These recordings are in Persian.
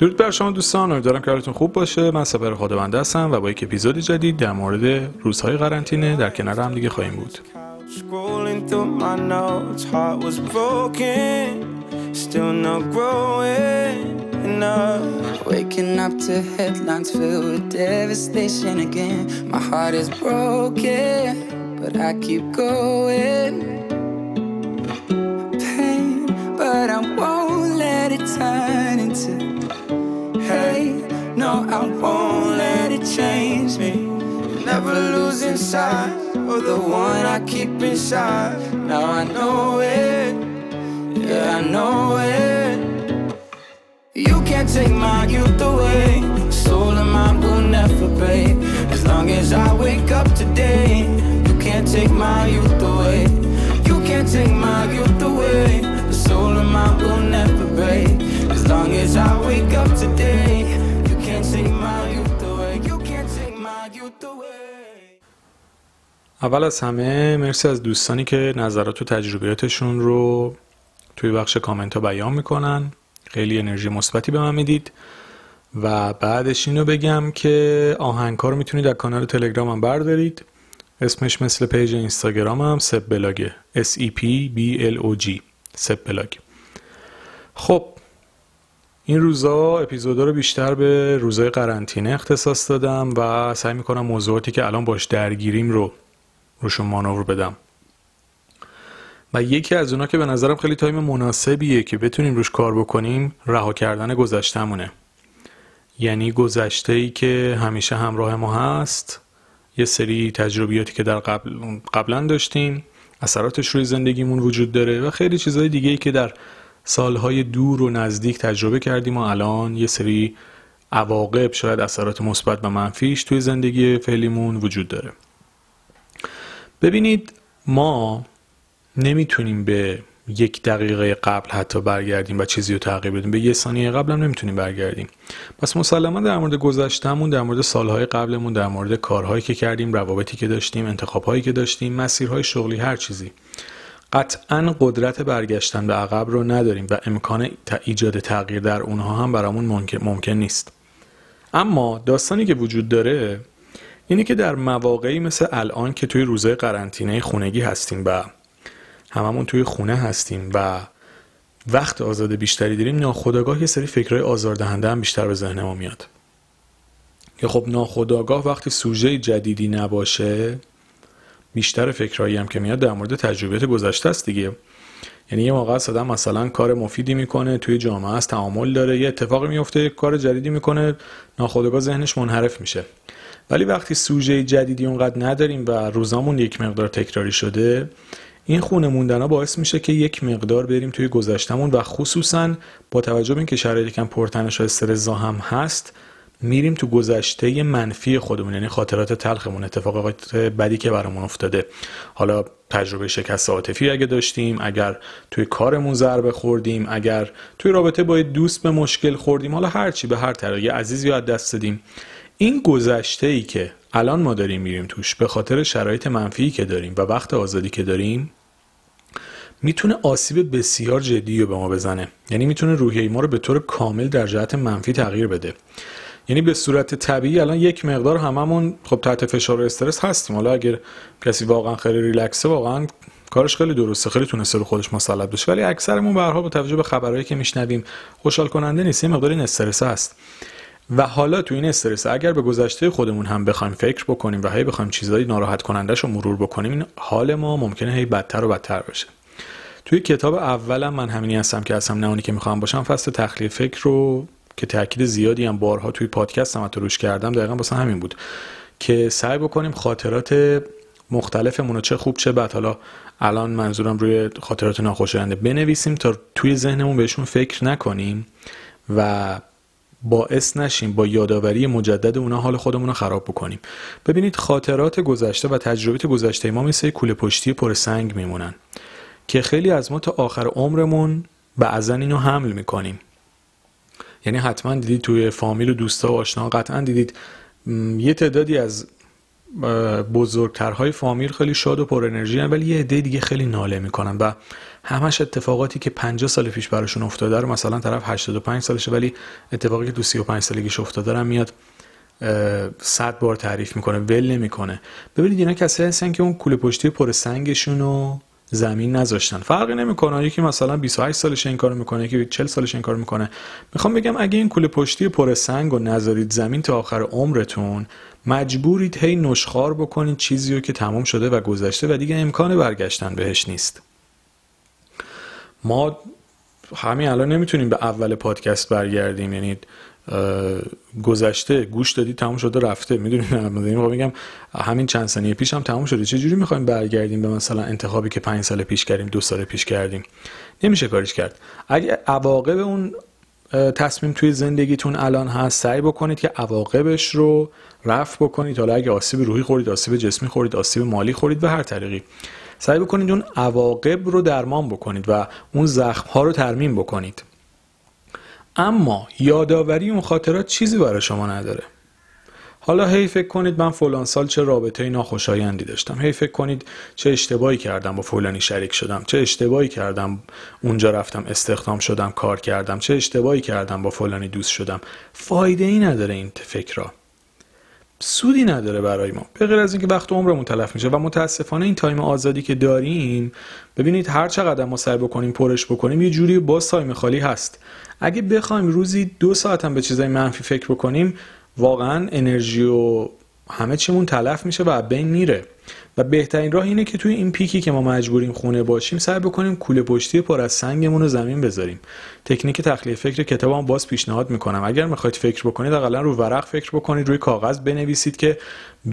درود بر شما دوستان امیدوارم دارم که حالتون خوب باشه. من سفر خادبنده هستم و با یک اپیزود جدید در مورد روزهای قرنطینه در کنار هم دیگه خواهیم بود. Hate. No, I won't let it change me. Never losing sight of the one I keep inside. Now I know it, yeah, I know it. You can't take my youth away. Soul of mine will never break. As long as I wake up today, you can't take my youth away. You can't take my youth away. The soul of mine will never break. Long as I wake up today, you can't take my youth away. You can't take my youth away. اول از همه مرسی از دوستانی که نظرات و تجربیاتشون رو توی بخش کامنت ها بیان می‌کنن. خیلی انرژی مثبتی به من می‌دید. و بعدش اینو بگم که آهنگ رو می‌تونید در کانال تلگرامم بردارید. اسمش مثل پیج اینستاگرام هم سب بلاگه S E P B L O سب بلاگ خب این روزا اپیزودا رو بیشتر به روزای قرنطینه اختصاص دادم و سعی می‌کنم موضوعاتی که الان باش درگیریم رو روشون مانور بدم. و یکی از اونا که به نظرم خیلی time مناسبیه که بتونیم روش کار بکنیم رها کردن گذشتمونه یعنی گذشته ای که همیشه همراه ما هست یه سری تجربیاتی که در قبل قبلا داشتیم اثراتش روی زندگیمون وجود داره و خیلی چیزهای دیگه ای که در سالهای دور و نزدیک تجربه کردیم و الان یه سری عواقب شاید اثرات مثبت و منفیش توی زندگی فعلیمون وجود داره. ببینید ما نمی‌تونیم به یک دقیقه قبل حتی برگردیم و چیزی رو تغییر بدیم. به یه ثانیه قبل هم نمی‌تونیم برگردیم. پس مسلما در مورد گذشتهمون در مورد سالهای قبلمون در مورد کارهایی که کردیم روابطی که داشتیم انتخابهایی که داشتیم مسیرهای شغلی هر چیزی. قطعا قدرت برگشتن به عقب رو نداریم و امکان ایجاد تغییر در اونها هم برامون ممکن, ممکن نیست. اما داستانی که وجود داره اینه که در مواقعی مثل الان که توی روزهای قرنطینه خونگی هستیم و هممون توی خونه هستیم و وقت آزاد بیشتری داریم ناخداگاه یه سری فکرهای آزاردهنده هم بیشتر به ذهن ما میاد. که خب ناخداگاه وقتی سوژه جدیدی نباشه بیشتر فکرهایی هم که میاد در مورد تجربیات گذشته است دیگه. یعنی یه موقع آدم مثلا کار مفیدی می‌کنه توی جامعه است تعامل داره یه اتفاقی میفته کار جدیدی می‌کنه ناخودآگاه ذهنش منحرف میشه. ولی وقتی سوژه جدیدی اونقدر نداریم و روزامون یک مقدار تکراری شده این خونه موندن ها باعث میشه که یک مقدار بریم توی گذشتمون و خصوصا با توجه به اینکه شرایط کم پرتنش و استرس هم هست میریم تو گذشته منفی خودمون یعنی خاطرات تلخمون اتفاقات بدی که برامون افتاده. حالا تجربه شکست عاطفی اگه داشتیم اگر توی کارمون ضربه خوردیم اگر توی رابطه با دوست به مشکل خوردیم حالا هر چی به هر طرح یه عزیزی یاد دست دادیم. این گذشته ای که الان ما داریم میریم توش به خاطر شرایط منفی که داریم و وقت آزادی که داریم می‌تونه آسیب بسیار جدی رو به ما بزنه. یعنی می‌تونه روحیه ما رو به طور کامل در جهت منفی تغییر بده. یعنی به صورت طبیعی الان یک مقدار هممون خب تحت فشار و استرس هستیم. حالا اگر کسی واقعا خیلی ریلکسه واقعا کارش خیلی درسته. خیلی تونسته رو خودش مسلط بشه. ولی اکثرمون به با توجه به خبرهایی که میشنویم خوشحال کننده نیست. یه مقدار این استرس هست. و حالا تو این استرس اگر به گذشته خودمون هم بخوایم فکر بکنیم و هی بخوایم چیزایی ناراحت کنندش رو مرور بکنیم این حال ما ممکنه هی بدتر و بدتر بشه. توی کتاب اولم من همینی هستم که هستم نه که می‌خوام باشم فصل تخلیه فکر رو که تاکید زیادی هم بارها توی پادکست هم روش کردم دقیقا واسه همین بود که سعی بکنیم خاطرات مختلفمون رو چه خوب چه بد حالا الان منظورم روی خاطرات ناخوشاینده بنویسیم تا توی ذهنمون بهشون فکر نکنیم و باعث نشیم با یادآوری مجدد اونا حال خودمون رو خراب بکنیم. ببینید خاطرات گذشته و تجربیات گذشته ما مثل کوله پشتی پر سنگ میمونن که خیلی از ما تا آخر عمرمون بعضا اینو حمل می‌کنیم. یعنی حتما دیدید توی فامیل و دوستا و آشنا قطعا دیدید. یه تعدادی از بزرگترهای فامیل خیلی شاد و پر انرژی ولی یه عده دیگه خیلی ناله می‌کنن و همش اتفاقاتی که 50 سال پیش براشون افتاده رو مثلا طرف 85 سالشه ولی اتفاقی که تو 35 سالگیش افتاده رو میاد صد بار تعریف می‌کنه ول نمی‌کنه. ببینید اینا کسایی هستن که اون کوله پشتی پر سنگشون رو زمین نذاشتن. فرقی نمی‌کنه. یکی مثلا 28 سالش این کارو می‌کنه یکی 40 سالش این کارو می‌کنه. می‌خوام بگم اگه این کوله پشتی پر سنگ و نذارید زمین تا آخر عمرتون مجبورید هی نشخار بکنید چیزی رو که تمام شده و گذشته و دیگه امکان برگشتن بهش نیست. ما همین الان نمی‌تونیم به اول پادکست برگردیم. یعنی گذشته گوش دادی تموم شده رفته. می‌دونیم میگم همین چند ثانیه پیش هم تموم شده. چه جوری می‌خوایم برگردیم به مثلا انتخابی که پنج سال پیش کردیم دو سال پیش کردیم؟ نمیشه کارش کرد. اگه عواقب اون تصمیم توی زندگیتون الان هست سعی بکنید که عواقبش رو رفع بکنید. حالا اگه آسیب روحی خورید آسیب جسمی خورید آسیب مالی خورید به هر طریقی. سعی بکنید اون عواقب رو درمان بکنید و اون زخم ها رو ترمیم بکنید. اما یادآوری اون خاطرات چیزی برای شما نداره. حالا هی فکر کنید من فلان سال چه رابطه ناخوشایندی داشتم. هی فکر کنید چه اشتباهی کردم با فلانی شریک شدم. چه اشتباهی کردم اونجا رفتم استخدام شدم کار کردم. چه اشتباهی کردم با فلانی دوست شدم. فایده ای نداره این فکرها. سودی نداره برای ما. به غیر از اینکه وقت عمرمون تلف میشه و متاسفانه این تایم آزادی که داریم ببینید هر چقدر ما سعی بکنیم پرش بکنیم یه جوری باز تایم خالی هست. اگه بخوایم روزی دو ساعت هم به چیزای منفی فکر بکنیم واقعا انرژی و همه چیمون تلف میشه و بین میره. و بهترین راه اینه که توی این پیکی که ما مجبوریم خونه باشیم سعی بکنیم کوله پشتی پر از سنگمون رو زمین بذاریم. تکنیک تخلیه فکر کتابم باز پیشنهاد می‌کنم. اگر می‌خواید فکر بکنید اقلا رو ورق فکر بکنید روی کاغذ بنویسید که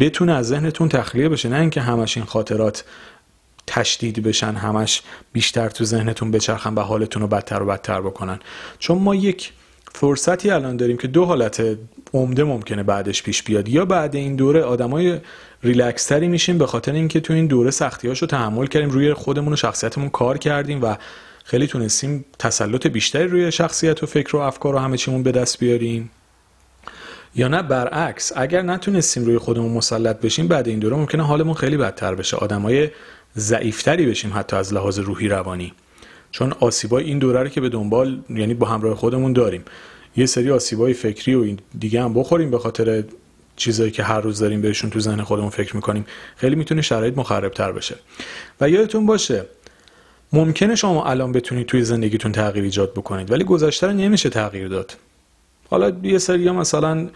بتونه از ذهنتون تخلیه بشه. نه اینکه همش این خاطرات تشدید بشن همش بیشتر تو ذهنتون بچرخن و حالتون رو بدتر و بدتر بکنن. چون ما یک فرصتی الان داریم که دو حالت عمده ممکنه بعدش پیش بیاد. یا بعد این دوره آدمای ریلکس تری میشیم به خاطر اینکه تو این دوره سختی رو تحمل کردیم روی خودمون و شخصیتمون کار کردیم و خیلی تونستیم تسلط بیشتری روی شخصیت و فکر و افکار و همه چیمون به دست بیاریم. یا نه برعکس اگر نتونستیم روی خودمون مسلط بشیم بعد این دوره ممکنه حالمون خیلی بدتر بشه. آدمای ضعیفتری بشیم حتی از لحاظ روحی روانی. چون آسیبای این دوره رو که به دنبال یعنی با همراه خودمون داریم. یه سری آسیبای فکری و این دیگه هم بخوریم به خاطر چیزایی که هر روز داریم بهشون تو ذهن خودمون فکر می‌کنیم. خیلی می‌تونه شرایط مخربتر بشه. و یادتون باشه ممکنه شما الان بتونید توی زندگیتون تغییر ایجاد بکنید ولی گذشته رو نمیشه تغییر داد. حالا یه سری مثلا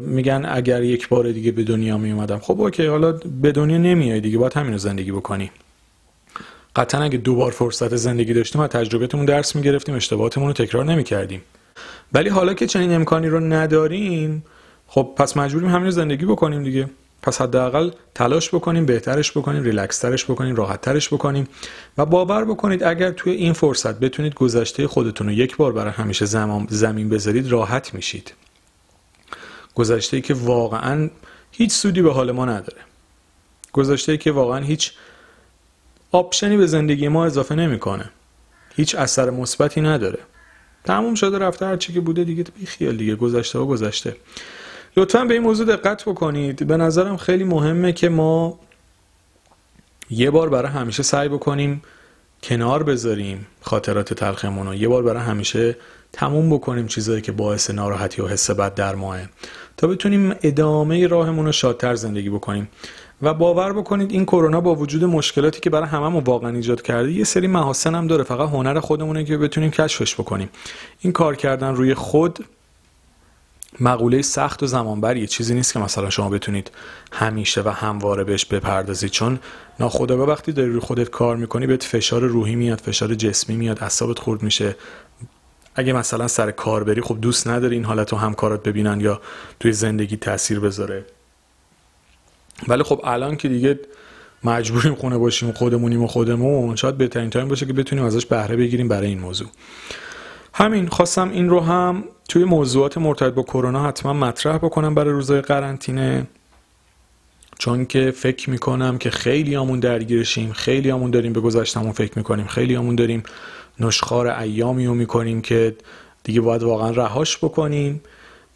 میگن اگر یک بار دیگه به دنیا می اومدم خب okay حالا به دنیا نمیای دیگه باید همین رو زندگی بکنی. قطعا اگه دوبار فرصت زندگی داشتیم از تجربتمون درس می‌گرفتیم اشتباهاتمون رو تکرار نمی‌کردیم. ولی حالا که چنین امکانی رو نداریم خب پس مجبوریم همین رو زندگی بکنیم دیگه. پس حداقل تلاش بکنیم بهترش بکنیم ریلکس بکنیم راحت بکنیم و باور بکنید اگر توی این فرصت بتونید گذشته خودتون رو یک بار برای همیشه زمین بذارید راحت میشید. گذشته که واقعا هیچ سودی به حال ما نداره. گذشته که واقعا هیچ آپشنی به زندگی ما اضافه نمی‌کنه. هیچ اثر مثبتی نداره. تموم شده رفته هر که بوده دیگه بی خیال دیگه گذشته و گذشته. لطفا به این موضوع دقت بکنید. به نظرم خیلی مهمه که ما یه بار برای همیشه سعی بکنیم کنار بذاریم خاطرات تلخمون رو. یه بار برای همیشه تموم بکنیم چیزایی که باعث ناراحتی و حس بد در ماه. تا بتونیم ادامه راهمون رو شادتر زندگی بکنیم. و باور بکنید این کرونا با وجود مشکلاتی که برای هممون واقعا ایجاد کرده یه سری محاسن هم داره. فقط هنر خودمونه که بتونیم کشفش بکنیم. این کار کردن روی خود مقوله سخت و زمانبر یه چیزی نیست که مثلا شما بتونید همیشه و همواره بهش بپردازید. چون ناخودآگاه وقتی داری روی خودت کار می‌کنی بهت فشار روحی میاد فشار جسمی میاد اعصابت خورد میشه. اگه مثلا سر کار بری خب دوست نداری این حالت رو همکارات ببینن یا توی زندگی تاثیر بذاره. ولی خب الان که دیگه مجبوریم خونه باشیم خودمونیم و خودمون شاید بهترین تایم باشه که بتونیم ازش بهره بگیریم برای این موضوع. همین خواستم این رو هم توی موضوعات مرتبط با کرونا حتما مطرح بکنم برای روزای قرنطینه. چون که فکر می‌کنم که خیلی همون درگیرشیم خیلی همون داریم به گذشتمون فکر می‌کنیم خیلی همون داریم نشخار ایامی رو می‌کنیم که دیگه باید واقعا رهاش بکنیم.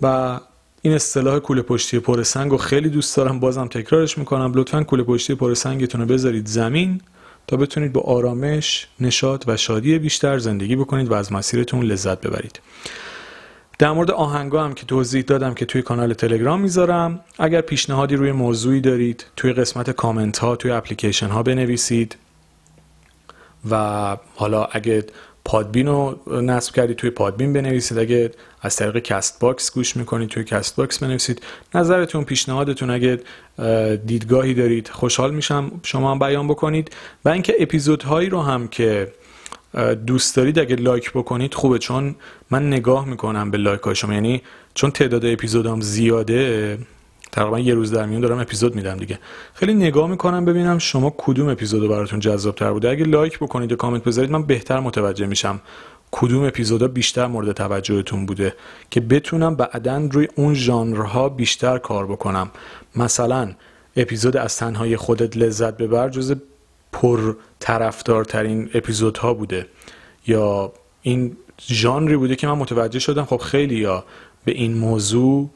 و این اصطلاح کوله پشتی پر سنگ رو خیلی دوست دارم بازم تکرارش می‌کنم. لطفا کوله پشتی پر سنگتون رو بذارید زمین تا بتونید با آرامش، نشاط و شادی بیشتر زندگی بکنید و از مسیرتون لذت ببرید. در مورد آهنگا هم که توضیح دادم که توی کانال تلگرام می‌ذارم. اگر پیشنهادی روی موضوعی دارید توی قسمت کامنت ها توی اپلیکیشن ها بنویسید. و حالا اگه پادبین رو نصب کردید توی پادبین بنویسید. اگه از طریق کست باکس گوش می‌کنید توی کست باکس بنویسید. نظرتون پیشنهادتون اگه دیدگاهی دارید خوشحال میشم شما هم بیان بکنید. و اینکه اپیزودهایی رو هم که دوست دارید اگه لایک بکنید خوبه. چون من نگاه می‌کنم به لایک های شما. یعنی چون تعداد اپیزودام زیاده تقریبا یه روز در میون دارم اپیزود میدم دیگه. خیلی نگاه می‌کنم ببینم شما کدوم اپیزود براتون جذاب تر بوده. اگه لایک بکنید و کامنت بذارید من بهتر متوجه میشم کدوم اپیزودا بیشتر مورد توجهتون بوده که بتونم بعدا روی اون ژانرها بیشتر کار بکنم. مثلا اپیزود از تنهای خودت لذت ببر جز پر طرفدارترین اپیزودها بوده. یا این ژانری بوده که من متوجه شدم خب خیلی یا به این موضوع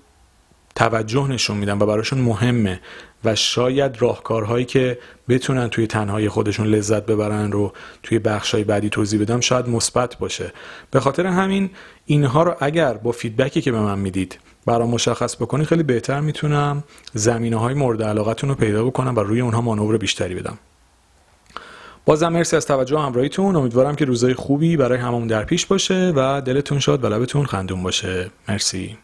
توجه نشون میدن و براشون مهمه و شاید راهکارهایی که بتونن توی تنهایی خودشون لذت ببرن رو توی بخشای بعدی توضیح بدم شاید مثبت باشه. به خاطر همین اینها رو اگر با فیدبکی که به من می‌دید برام مشخص بکنید خیلی بهتر می‌تونم زمینه های مورد علاقتون رو پیدا بکنم و روی اونها مانور بیشتری بدم. بازم مرسی از توجه و همراهیتون. امیدوارم که روزای خوبی برای هممون در پیش باشه و دلتون شاد و لبتون خندون باشه. مرسی.